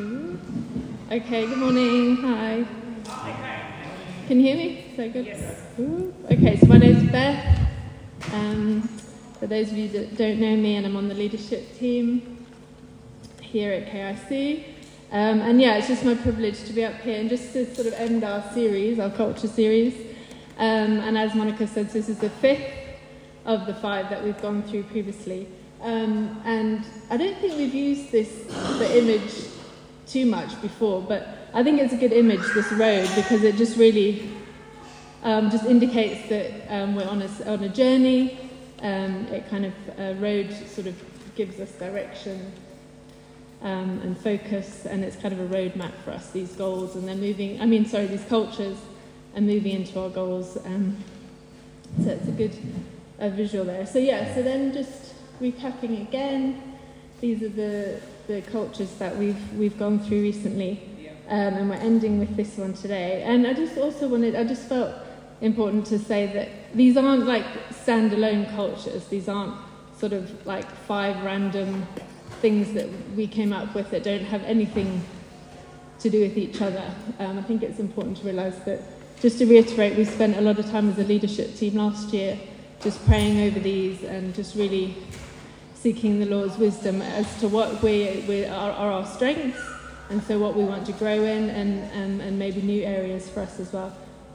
Okay, good morning. Hi. Can you hear me? Is that good? Yes. Okay, so my name's Beth. Um, for those of you that don't know me, and I'm on the leadership team here at KIC. Um, and yeah, it's just my privilege to be up here and just to sort of end our series, our culture series. Um, and as Monica said, this is the fifth of the five that we've gone through previously. Um, and I don't think we've used this, the image too much before, but I think it's a good image, this road, because it just really um, just indicates that um, we're on a, on a journey. Um, it kind of, uh, road sort of gives us direction um, and focus, and it's kind of a roadmap for us, these goals, and they're moving, I mean, sorry, these cultures, and moving into our goals. Um, so it's a good uh, visual there. So yeah, so then just recapping again, these are the, the cultures that we've, we've gone through recently. Um, and we're ending with this one today. And I just also wanted, I just felt important to say that these aren't like standalone cultures. These aren't sort of like five random things that we came up with that don't have anything to do with each other. Um, I think it's important to realise that, just to reiterate, we spent a lot of time as a leadership team last year just praying over these and just really seeking the Lord's wisdom as to what we, we are, are, our strengths and so what we want to grow in and, and, and maybe new areas for us as well.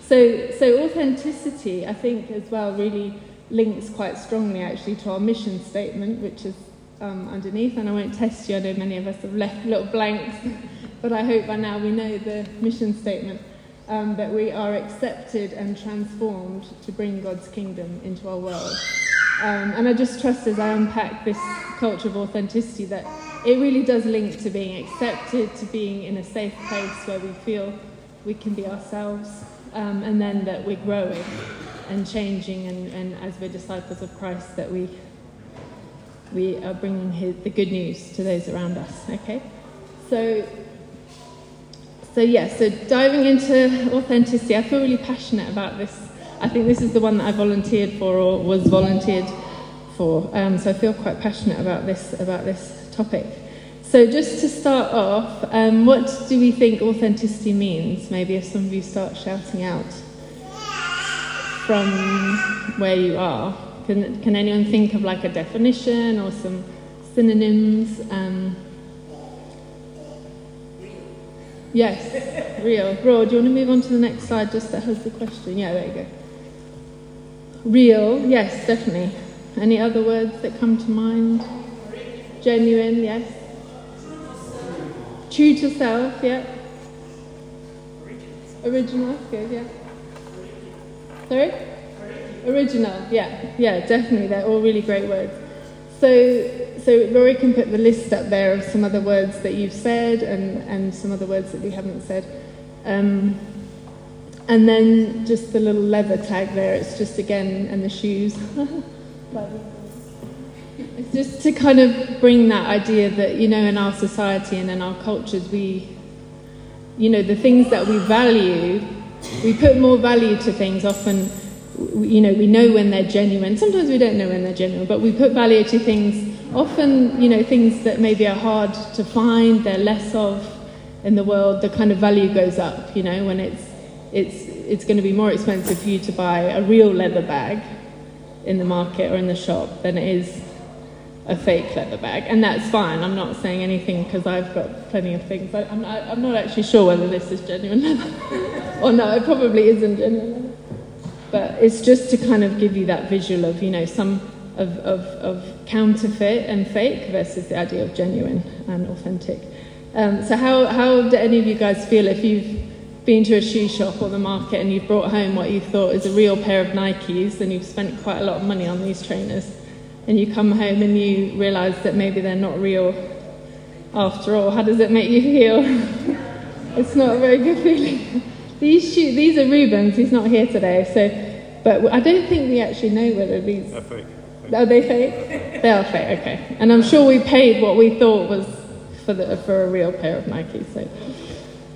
so, so authenticity, I think, as well, really links quite strongly actually to our mission statement, which is um, underneath. And I won't test you, I know many of us have left little blanks, but I hope by now we know the mission statement. Um, that we are accepted and transformed to bring God's kingdom into our world. Um, and I just trust as I unpack this culture of authenticity that it really does link to being accepted, to being in a safe place where we feel we can be ourselves, um, and then that we're growing and changing, and, and as we're disciples of Christ, that we we are bringing his, the good news to those around us. Okay, so so yeah, so diving into authenticity, I feel really passionate about this I think this is the one that I volunteered for or was volunteered for. Um, so I feel quite passionate about this about this topic. So just to start off, um, what do we think authenticity means? Maybe if some of you start shouting out from where you are. Can, can anyone think of like a definition or some synonyms? Um, yes, real. Bro, do you want to move on to the next slide just that has the question? Yeah, there you go. Real, yes, definitely. Any other words that come to mind? Genuine, yes. True to self, yeah. Original, good, yeah. Sorry? Original, yeah, yeah, definitely. They're all really great words. So, so Rory can put the list up there of some other words that you've said and, and some other words that we haven't said. Um, and then just the little leather tag there, it's just again, and the shoes. it's just to kind of bring that idea that, you know, in our society and in our cultures, we, you know, the things that we value, we put more value to things often. You know, we know when they're genuine. Sometimes we don't know when they're genuine, but we put value to things. Often, you know, things that maybe are hard to find, they're less of in the world. The kind of value goes up. You know, when it's it's, it's going to be more expensive for you to buy a real leather bag in the market or in the shop than it is a fake leather bag. And that's fine. I'm not saying anything because I've got plenty of things. I, I'm, not, I'm not actually sure whether this is genuine leather or no, it probably isn't genuine leather. But it's just to kind of give you that visual of, you know, some of, of, of counterfeit and fake versus the idea of genuine and authentic. Um, so how, how do any of you guys feel if you've been to a shoe shop or the market and you've brought home what you thought is a real pair of Nikes and you've spent quite a lot of money on these trainers and you come home and you realise that maybe they're not real after all, how does it make you feel? it's not a very good feeling. these shoes, these are Rubens, he's not here today, so, but I don't think we actually know whether these... They're fake. Are they fake? they are fake, okay. And I'm sure we paid what we thought was for, the, for a real pair of Nikes, so...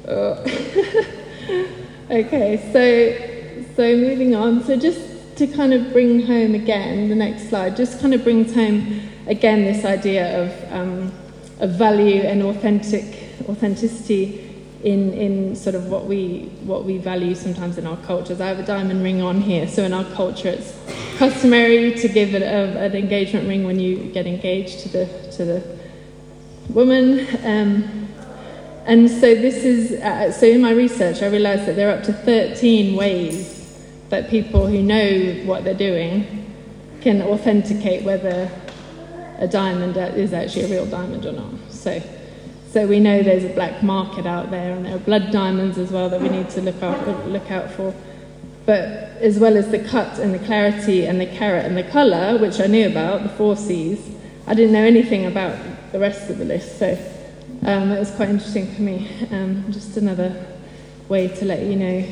Oh. okay, so so moving on. So just to kind of bring home again, the next slide just kind of brings home again this idea of um, of value and authentic authenticity in, in sort of what we what we value sometimes in our cultures. I have a diamond ring on here, so in our culture it's customary to give a, an engagement ring when you get engaged to the to the woman. Um, and so this is uh, so in my research I realised that there are up to 13 ways that people who know what they're doing can authenticate whether a diamond is actually a real diamond or not. So, so we know there's a black market out there, and there are blood diamonds as well that we need to look out, look out for. But as well as the cut and the clarity and the carat and the colour, which I knew about, the four C's, I didn't know anything about the rest of the list. So um, it was quite interesting for me. Um, just another way to let you know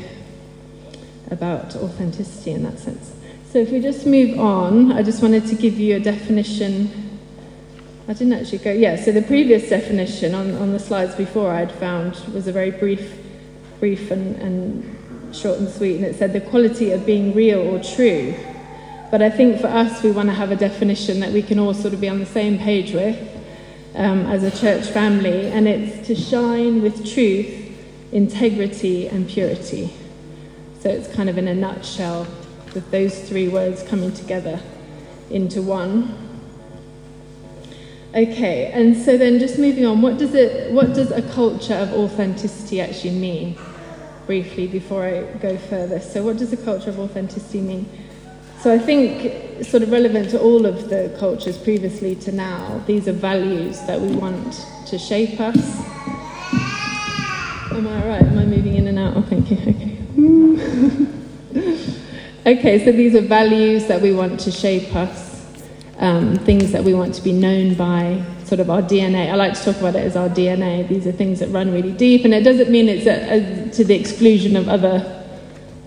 about authenticity in that sense. So if we just move on, I just wanted to give you a definition. I didn't actually go, yeah, so the previous definition on, on the slides before I'd found was a very brief, brief and, and short and sweet, and it said the quality of being real or true. But I think for us, we want to have a definition that we can all sort of be on the same page with um, as a church family, and it's to shine with truth, integrity, and purity. So it's kind of in a nutshell with those three words coming together into one. Okay, and so then just moving on, what does it what does a culture of authenticity actually mean? Briefly before I go further. So what does a culture of authenticity mean? So I think sort of relevant to all of the cultures previously to now, these are values that we want to shape us. Am I right? Am I moving in and out? Oh, thank you. Okay. okay, so these are values that we want to shape us, um, things that we want to be known by, sort of our DNA. I like to talk about it as our DNA. These are things that run really deep, and it doesn't mean it's a, a, to the exclusion of other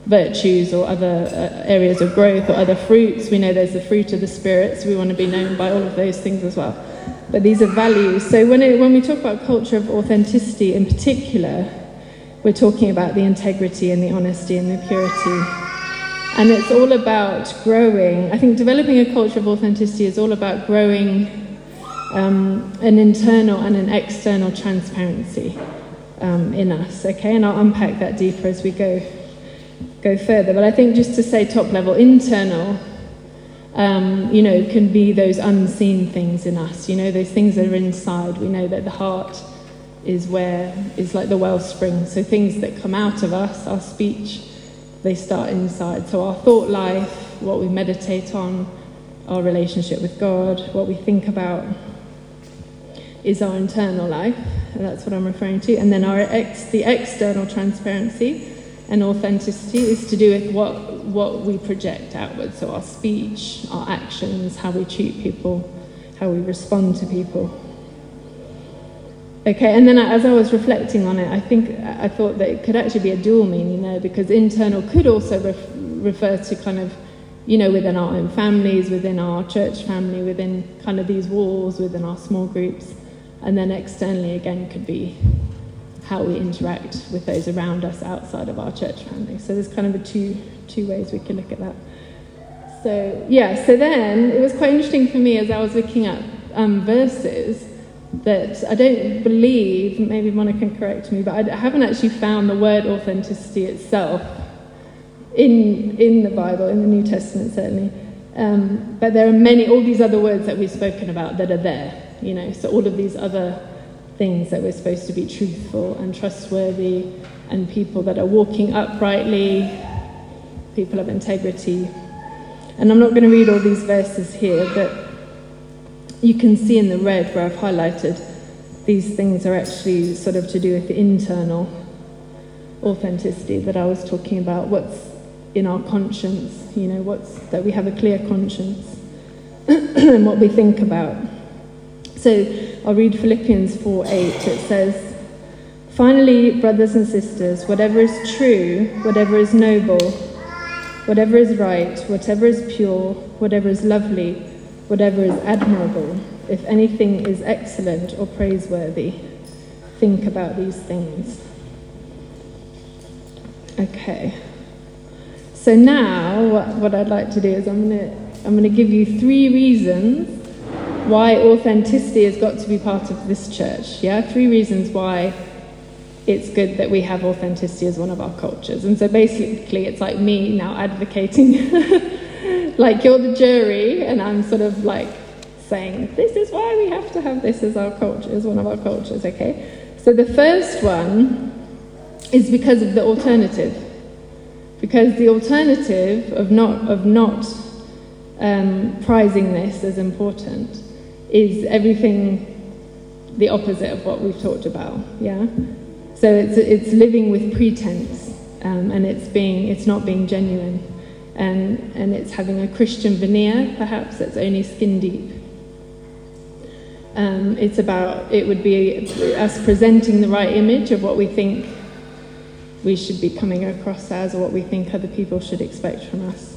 virtues or other uh, areas of growth or other fruits. We know there's the fruit of the Spirit, so we want to be known by all of those things as well. But these are values. So when, it, when we talk about culture of authenticity in particular, we're talking about the integrity and the honesty and the purity. And it's all about growing. I think developing a culture of authenticity is all about growing um, an internal and an external transparency um, in us. Okay, and I'll unpack that deeper as we go go further. But I think just to say top level, internal, um, you know, can be those unseen things in us. You know, those things that are inside. We know that the heart is where is like the wellspring. So things that come out of us, our speech, they start inside. So our thought life, what we meditate on, our relationship with God, what we think about is our internal life, that's what I'm referring to. And then our ex, the external transparency and authenticity is to do with what what we project outward, So our speech, our actions, how we treat people, how we respond to people. Okay, and then as I was reflecting on it, I think I thought that it could actually be a dual meaning there because internal could also ref- refer to kind of, you know, within our own families, within our church family, within kind of these walls, within our small groups, and then externally again could be how we interact with those around us outside of our church family. So there's kind of a two two ways we can look at that. So yeah, so then it was quite interesting for me as I was looking at um, verses that I don't believe, maybe Monica can correct me, but I haven't actually found the word authenticity itself in, in the Bible, in the New Testament certainly. Um, but there are many, all these other words that we've spoken about that are there, you know, so all of these other things that we're supposed to be truthful and trustworthy and people that are walking uprightly, people of integrity. And I'm not going to read all these verses here, but you can see in the red where I've highlighted these things are actually sort of to do with the internal authenticity that I was talking about. What's in our conscience, you know, what's that we have a clear conscience and what we think about. So I'll read Philippians 4 8. It says, Finally, brothers and sisters, whatever is true, whatever is noble, whatever is right, whatever is pure, whatever is lovely, whatever is admirable, if anything is excellent or praiseworthy, think about these things. Okay. So now, what, what I'd like to do is I'm going to I'm going to give you three reasons why authenticity has got to be part of this church. Yeah, three reasons why it's good that we have authenticity as one of our cultures. And so basically, it's like me now advocating, like you're the jury, and I'm sort of like saying, this is why we have to have this as our culture, as one of our cultures, okay? So the first one is because of the alternative. Because the alternative of not, of not um, prizing this as important is everything the opposite of what we've talked about, yeah? So it's, it's living with pretense um, and it's, being, it's not being genuine. And, and it's having a Christian veneer, perhaps, that's only skin deep. Um, it's about, it would be us presenting the right image of what we think we should be coming across as or what we think other people should expect from us.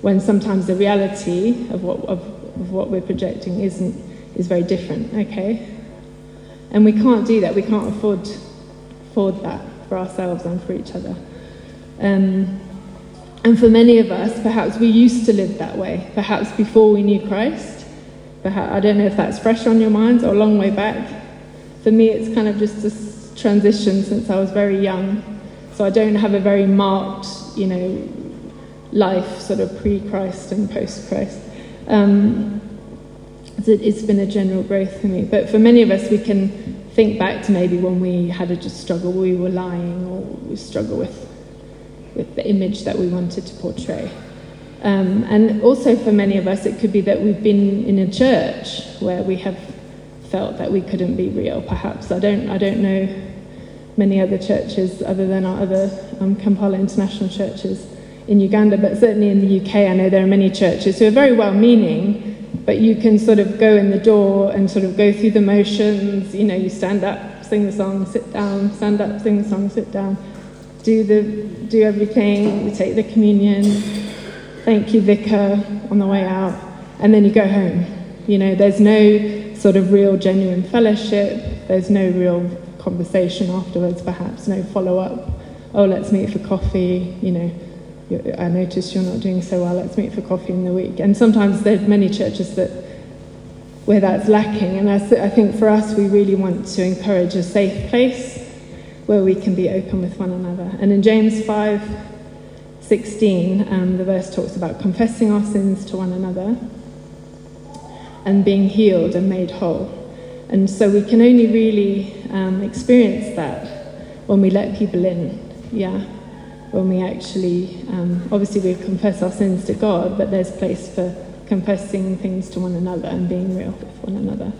When sometimes the reality of what, of, of what we're projecting isn't, is very different, okay? And we can't do that. We can't afford afford that for ourselves and for each other. Um, and for many of us, perhaps we used to live that way, perhaps before we knew Christ. Perhaps, I don't know if that's fresh on your minds or a long way back. For me, it's kind of just a transition since I was very young. So I don't have a very marked, you know, life sort of pre-Christ and post-Christ. Um, it's been a general growth for me. But for many of us, we can think back to maybe when we had a just struggle, we were lying, or we struggle with, with the image that we wanted to portray. Um, and also for many of us, it could be that we've been in a church where we have felt that we couldn't be real. Perhaps I don't. I don't know many other churches other than our other um, Kampala international churches in Uganda, but certainly in the UK, I know there are many churches who are very well-meaning but you can sort of go in the door and sort of go through the motions. You know, you stand up, sing the song, sit down, stand up, sing the song, sit down, do the do everything. you take the communion. Thank you, vicar, on the way out, and then you go home. You know, there's no sort of real, genuine fellowship. There's no real conversation afterwards, perhaps no follow up. Oh, let's meet for coffee. You know I notice you're not doing so well, let's meet for coffee in the week. And sometimes there's many churches that where that's lacking. And I, think for us, we really want to encourage a safe place where we can be open with one another. And in James 5 16, um, the verse talks about confessing our sins to one another and being healed and made whole. And so we can only really um, experience that when we let people in. Yeah when we actually, um, obviously, we confess our sins to God, but there's place for confessing things to one another and being real with one another,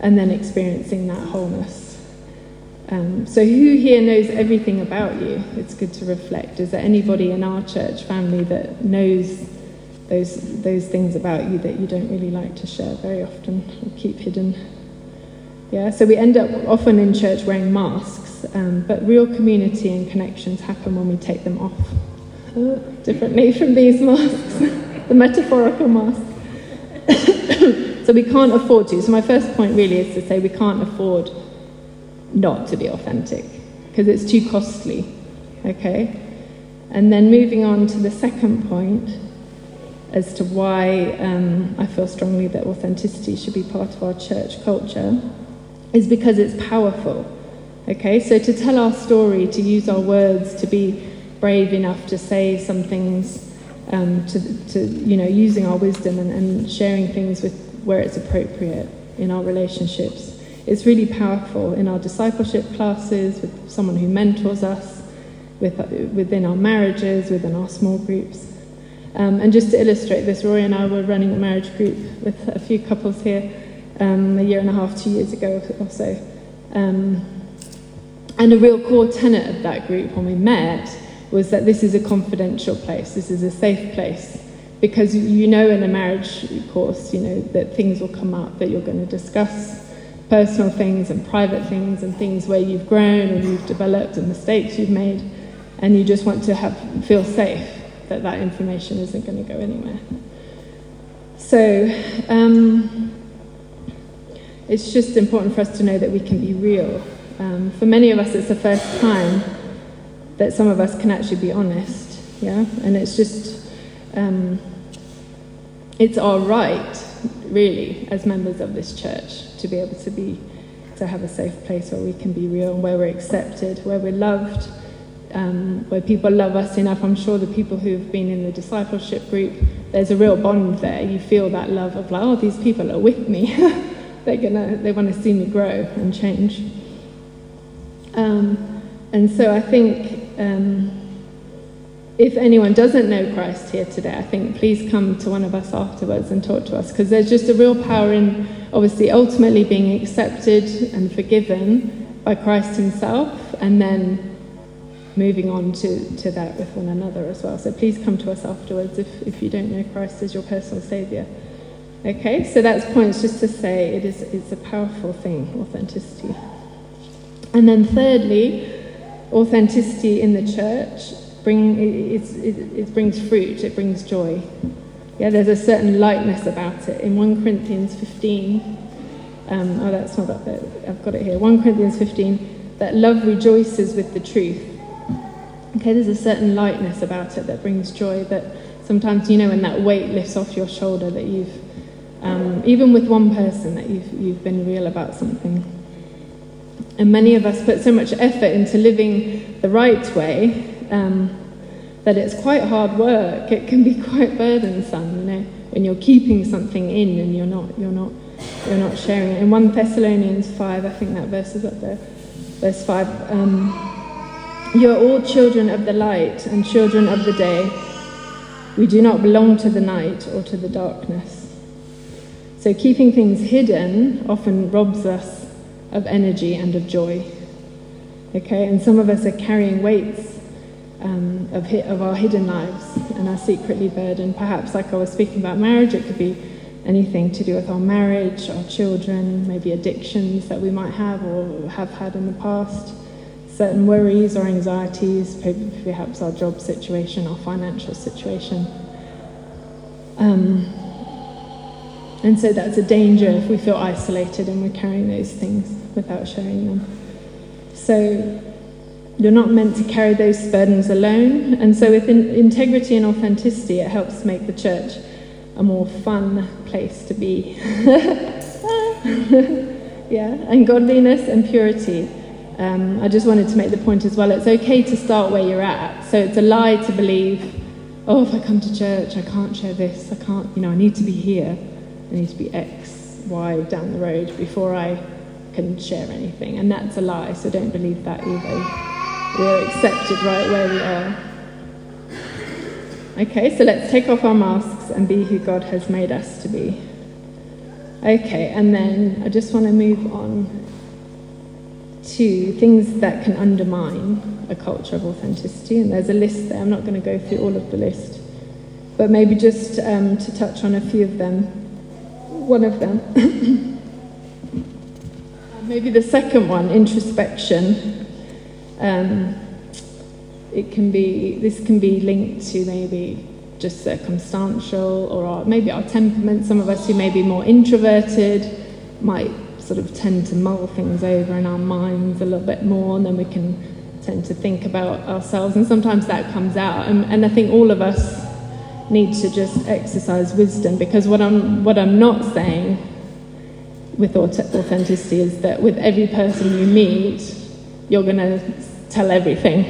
and then experiencing that wholeness. Um, so, who here knows everything about you? It's good to reflect. Is there anybody in our church family that knows those those things about you that you don't really like to share very often or keep hidden? Yeah. So we end up often in church wearing masks um, but real community and connections happen when we take them off. Uh, differently from these masks, the metaphorical masks. so we can't afford to. So my first point really is to say we can't afford not to be authentic because it's too costly. Okay? And then moving on to the second point as to why um, I feel strongly that authenticity should be part of our church culture is because it's powerful. Okay, so to tell our story, to use our words, to be brave enough to say some things, um, to, to, you know, using our wisdom and, and sharing things with where it's appropriate in our relationships. It's really powerful in our discipleship classes, with someone who mentors us, with, within our marriages, within our small groups. Um, and just to illustrate this, Rory and I were running a marriage group with a few couples here um, a year and a half, two years ago or so. Um, and a real core tenet of that group when we met was that this is a confidential place, this is a safe place. Because you know in a marriage course, you know, that things will come up, that you're going to discuss personal things and private things and things where you've grown and you've developed and mistakes you've made, and you just want to have, feel safe that that information isn't going to go anywhere. So, um, it's just important for us to know that we can be real um, for many of us, it's the first time that some of us can actually be honest, yeah? And it's just, um, it's our right really, as members of this church, to be able to be to have a safe place where we can be real and where we're accepted, where we're loved, um, where people love us enough. I'm sure the people who've been in the discipleship group, there's a real bond there. You feel that love of like, oh, these people are with me. They're gonna, they want to see me grow and change. Um, and so I think um, if anyone doesn't know Christ here today, I think please come to one of us afterwards and talk to us because there's just a real power in obviously ultimately being accepted and forgiven by Christ Himself and then moving on to, to that with one another as well. So please come to us afterwards if, if you don't know Christ as your personal Saviour. Okay, so that's points just to say it is it's a powerful thing, authenticity. And then thirdly, authenticity in the church bring it, it, it brings fruit, it brings joy. Yeah, there's a certain lightness about it. In 1 Corinthians 15, um, oh, that's not up there, I've got it here. 1 Corinthians 15, that love rejoices with the truth. Okay, there's a certain lightness about it that brings joy that sometimes, you know, when that weight lifts off your shoulder, that you've, um, even with one person, that you've, you've been real about something. And many of us put so much effort into living the right way um, that it's quite hard work. It can be quite burdensome, you know, when you're keeping something in and you're not, you're not, you're not sharing it. In 1 Thessalonians 5, I think that verse is up there, verse 5. Um, you are all children of the light and children of the day. We do not belong to the night or to the darkness. So, keeping things hidden often robs us of energy and of joy. Okay, and some of us are carrying weights um, of, of our hidden lives and are secretly burdened. Perhaps, like I was speaking about marriage, it could be anything to do with our marriage, our children, maybe addictions that we might have or have had in the past certain worries or anxieties, perhaps our job situation, our financial situation. Um, and so that's a danger if we feel isolated and we're carrying those things without sharing them. So you're not meant to carry those burdens alone. And so, with in- integrity and authenticity, it helps make the church a more fun place to be. yeah, and godliness and purity um, I just wanted to make the point as well it's okay to start where you're at. So it's a lie to believe, oh, if I come to church, I can't share this, I can't, you know, I need to be here, I need to be X, Y down the road before I can share anything. And that's a lie, so don't believe that either. We're accepted right where we are. Okay, so let's take off our masks and be who God has made us to be. Okay, and then I just want to move on to things that can undermine a culture of authenticity. And there's a list there. I'm not going to go through all of the list, but maybe just um, to touch on a few of them. One of them. maybe the second one, introspection. Um, it can be, this can be linked to maybe just circumstantial or our, maybe our temperament. Some of us who may be more introverted might sort of tend to mull things over in our minds a little bit more, and then we can tend to think about ourselves, and sometimes that comes out. And, and I think all of us need to just exercise wisdom because what I'm what I'm not saying with authenticity is that with every person you meet, you're going to tell everything.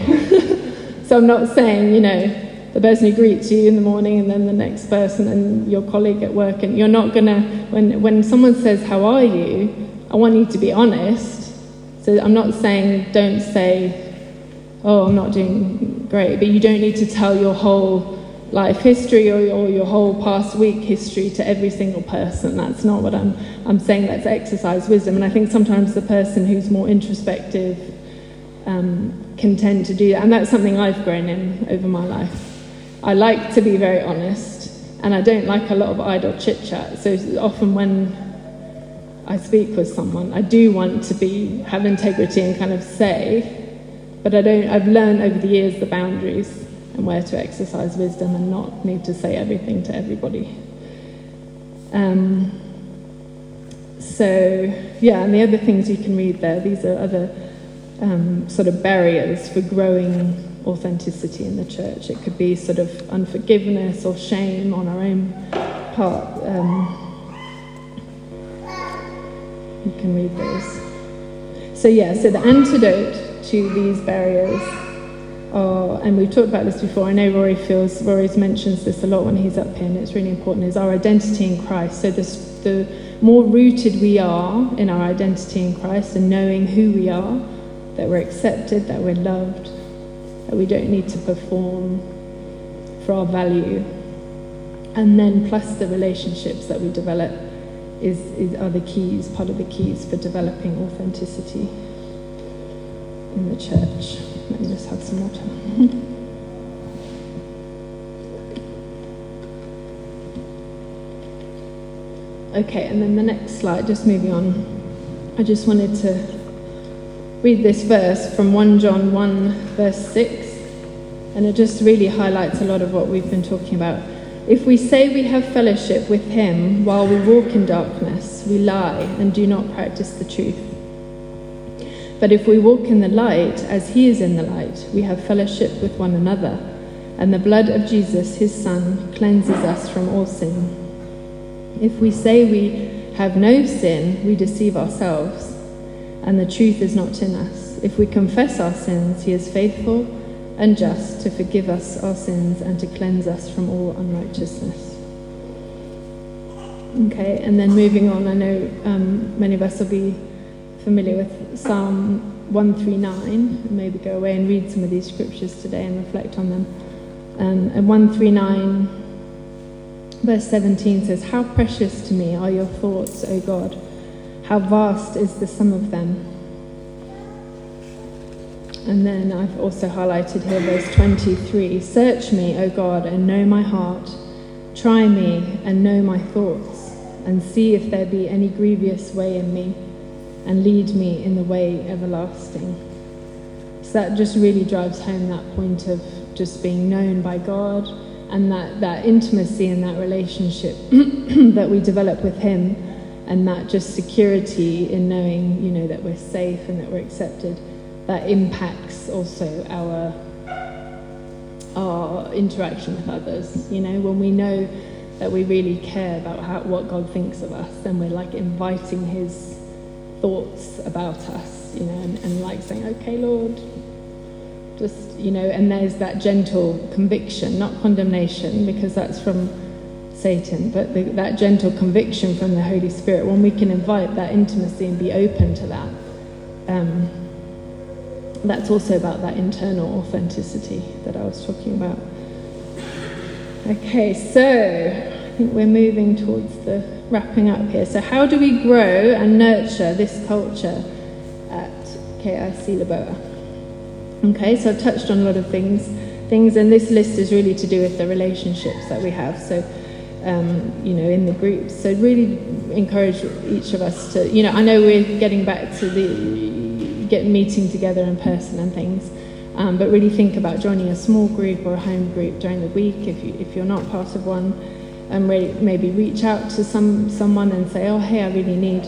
so I'm not saying, you know, the person who greets you in the morning and then the next person and your colleague at work and you're not going to when when someone says how are you I want you to be honest. So I'm not saying don't say, oh, I'm not doing great, but you don't need to tell your whole life history or, your whole past week history to every single person. That's not what I'm, I'm saying. Let's exercise wisdom. And I think sometimes the person who's more introspective um, can tend to do that. And that's something I've grown in over my life. I like to be very honest, and I don't like a lot of idle chit chat. So often when I speak with someone, I do want to be have integrity and kind of say, but I don't. I've learned over the years the boundaries and where to exercise wisdom and not need to say everything to everybody. Um, so yeah, and the other things you can read there. These are other um, sort of barriers for growing authenticity in the church. It could be sort of unforgiveness or shame on our own part. Um, You can read those. So, yeah, so the antidote to these barriers are, and we've talked about this before, I know Rory feels, Rory mentions this a lot when he's up here, and it's really important, is our identity in Christ. So, the more rooted we are in our identity in Christ and knowing who we are, that we're accepted, that we're loved, that we don't need to perform for our value. And then, plus the relationships that we develop, is, is, are the keys, part of the keys for developing authenticity in the church. Me just have some water. Okay, and then the next slide, just moving on. I just wanted to read this verse from 1 John 1, verse 6, and it just really highlights a lot of what we've been talking about. If we say we have fellowship with him while we walk in darkness, we lie and do not practice the truth. But if we walk in the light as he is in the light, we have fellowship with one another, and the blood of Jesus, his Son, cleanses us from all sin. If we say we have no sin, we deceive ourselves, and the truth is not in us. If we confess our sins, he is faithful and just to forgive us our sins and to cleanse us from all unrighteousness. Okay, and then moving on, I know um, many of us will be familiar with Psalm 139, maybe go away and read some of these scriptures today and reflect on them. Um, and 139, verse 17 says, How precious to me are your thoughts, O God! How vast is the sum of them! And then I've also highlighted here verse 23 Search me, O God, and know my heart. Try me and know my thoughts, and see if there be any grievous way in me and lead me in the way everlasting. So that just really drives home that point of just being known by God and that, that intimacy and that relationship that we develop with Him and that just security in knowing, you know, that we're safe and that we're accepted, that impacts also our our interaction with others. You know, when we know that we really care about how, what God thinks of us, then we're like inviting His thoughts about us, you know, and, and like saying, okay, Lord, just, you know, and there's that gentle conviction, not condemnation, because that's from Satan, but the, that gentle conviction from the Holy Spirit, when we can invite that intimacy and be open to that, um, that's also about that internal authenticity that I was talking about. Okay, so think we're moving towards the wrapping up here. So, how do we grow and nurture this culture at KIC Lubowa? Okay, so I've touched on a lot of things, things, and this list is really to do with the relationships that we have. So, um, you know, in the groups. So, really encourage each of us to, you know, I know we're getting back to the get meeting together in person and things. Um, but really think about joining a small group or a home group during the week if, you, if you're not part of one and re- maybe reach out to some someone and say, oh, hey, I really need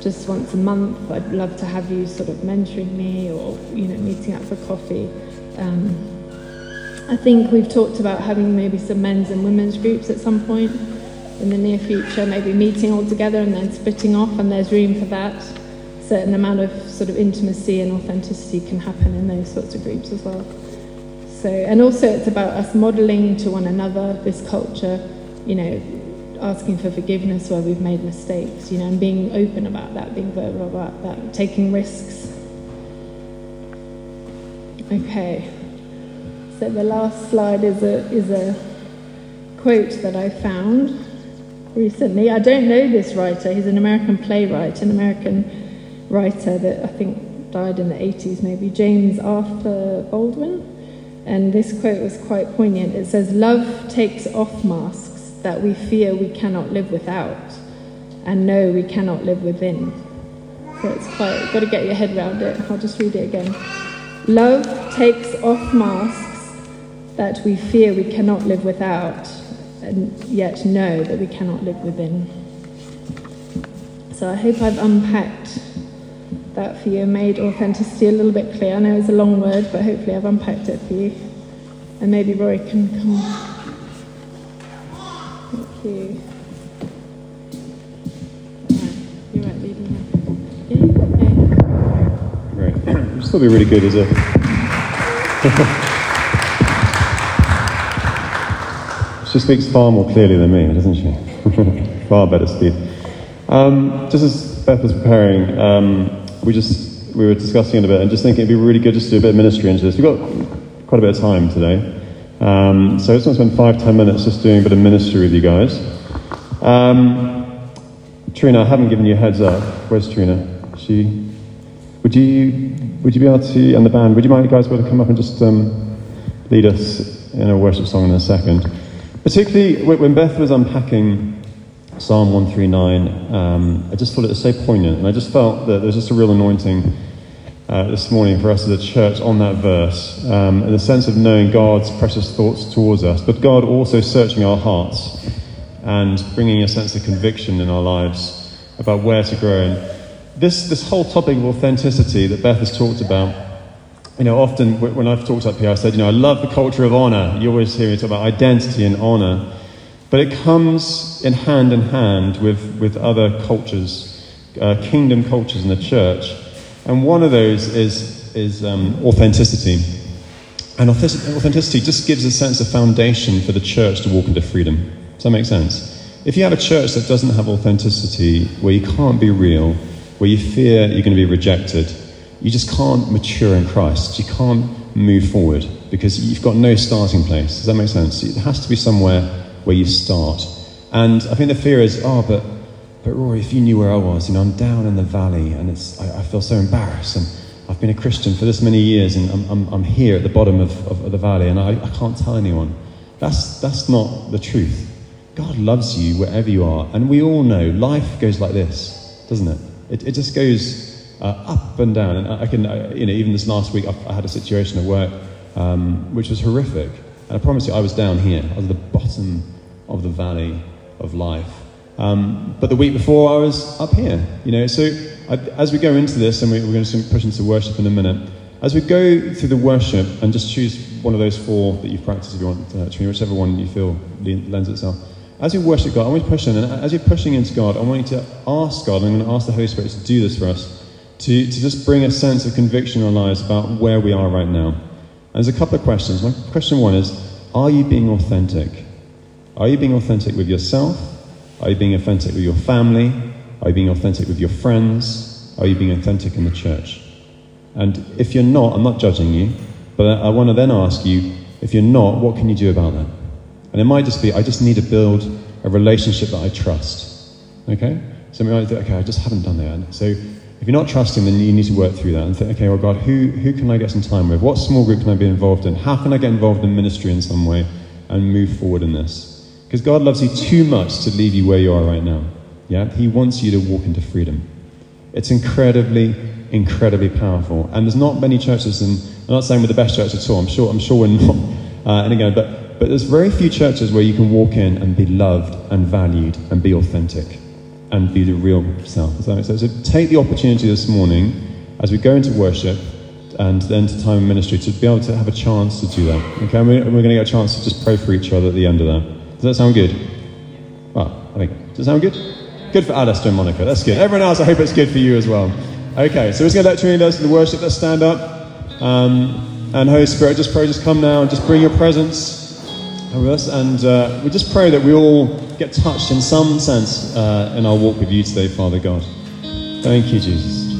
just once a month. I'd love to have you sort of mentoring me or you know meeting up for coffee. Um, I think we've talked about having maybe some men's and women's groups at some point in the near future, maybe meeting all together and then splitting off, and there's room for that. A certain amount of sort of intimacy and authenticity can happen in those sorts of groups as well. So, and also it's about us modeling to one another this culture you know, asking for forgiveness where we've made mistakes, you know, and being open about that, being verbal about that, taking risks. Okay. So the last slide is a is a quote that I found recently. I don't know this writer. He's an American playwright, an American writer that I think died in the 80s, maybe James Arthur Baldwin. And this quote was quite poignant. It says, "Love takes off masks." That we fear we cannot live without and know we cannot live within. So it's quite, got to get your head around it. I'll just read it again. Love takes off masks that we fear we cannot live without and yet know that we cannot live within. So I hope I've unpacked that for you made authenticity a little bit clear. I know it's a long word, but hopefully I've unpacked it for you. And maybe Roy can come will be really good as it? she speaks far more clearly than me, doesn't she? far better speed. Um, just as Beth was preparing, um, we just we were discussing it a bit and just thinking it'd be really good just to do a bit of ministry into this. We've got quite a bit of time today. Um, so I just want to spend five, ten minutes just doing a bit of ministry with you guys. Um, Trina, I haven't given you a heads up. Where's Trina? She, would you, would you be able to, and the band, would you mind, guys, be to come up and just um, lead us in a worship song in a second? Particularly when Beth was unpacking Psalm 139, um, I just thought it was so poignant, and I just felt that there's just a real anointing uh, this morning for us as a church on that verse, um, in the sense of knowing God's precious thoughts towards us, but God also searching our hearts and bringing a sense of conviction in our lives about where to grow. And this, this whole topic of authenticity that Beth has talked about, you know, often when I've talked up here, I said, you know, I love the culture of honor. You always hear me talk about identity and honor. But it comes in hand in hand with, with other cultures, uh, kingdom cultures in the church. And one of those is, is um, authenticity. And authenticity just gives a sense of foundation for the church to walk into freedom. Does that make sense? If you have a church that doesn't have authenticity, where you can't be real, where you fear you're going to be rejected, you just can't mature in Christ. You can't move forward because you've got no starting place. Does that make sense? It has to be somewhere where you start. And I think the fear is, oh, but but Rory, if you knew where I was, you know, I'm down in the valley and it's, I, I feel so embarrassed. And I've been a Christian for this many years and I'm, I'm, I'm here at the bottom of, of, of the valley and I, I can't tell anyone. That's, that's not the truth. God loves you wherever you are. And we all know life goes like this, doesn't it? It, it just goes uh, up and down. And I can, uh, you know, even this last week, I, I had a situation at work um, which was horrific. And I promise you, I was down here. I was at the bottom of the valley of life. Um, but the week before, I was up here. You know, so I, as we go into this, and we, are going to push into worship in a minute. As we go through the worship, and just choose one of those four that you've practiced if you want, uh, whichever one you feel lends itself. As you worship God, I want you to push in, and as you're pushing into God, I want you to ask God, and I'm going to ask the Holy Spirit to do this for us, to, to just bring a sense of conviction in our lives about where we are right now. And there's a couple of questions. My question one is Are you being authentic? Are you being authentic with yourself? Are you being authentic with your family? Are you being authentic with your friends? Are you being authentic in the church? And if you're not, I'm not judging you, but I want to then ask you if you're not, what can you do about that? And it might just be, I just need to build a relationship that I trust. Okay? So might think, okay, I just haven't done that. So if you're not trusting, then you need to work through that and think, okay, well, God, who, who can I get some time with? What small group can I be involved in? How can I get involved in ministry in some way and move forward in this? Because God loves you too much to leave you where you are right now. Yeah? He wants you to walk into freedom. It's incredibly, incredibly powerful. And there's not many churches, and I'm not saying we're the best church at all. I'm sure, I'm sure we're not. Uh, and again, but, but there's very few churches where you can walk in and be loved and valued and be authentic and be the real self. Does that make sense? So take the opportunity this morning as we go into worship and then to time of ministry to be able to have a chance to do that. Okay, and we're, going to get a chance to just pray for each other at the end of that. Does that sound good? Well, I think, does that sound good? Good for Alistair and Monica. That's good. Everyone else, I hope it's good for you as well. Okay, so we're just going to let Trinity us the worship. Let's stand up. Um, and Holy Spirit, just pray, just come now and just bring your presence us. And uh, we just pray that we all get touched in some sense uh, in our walk with you today, Father God. Thank you, Jesus.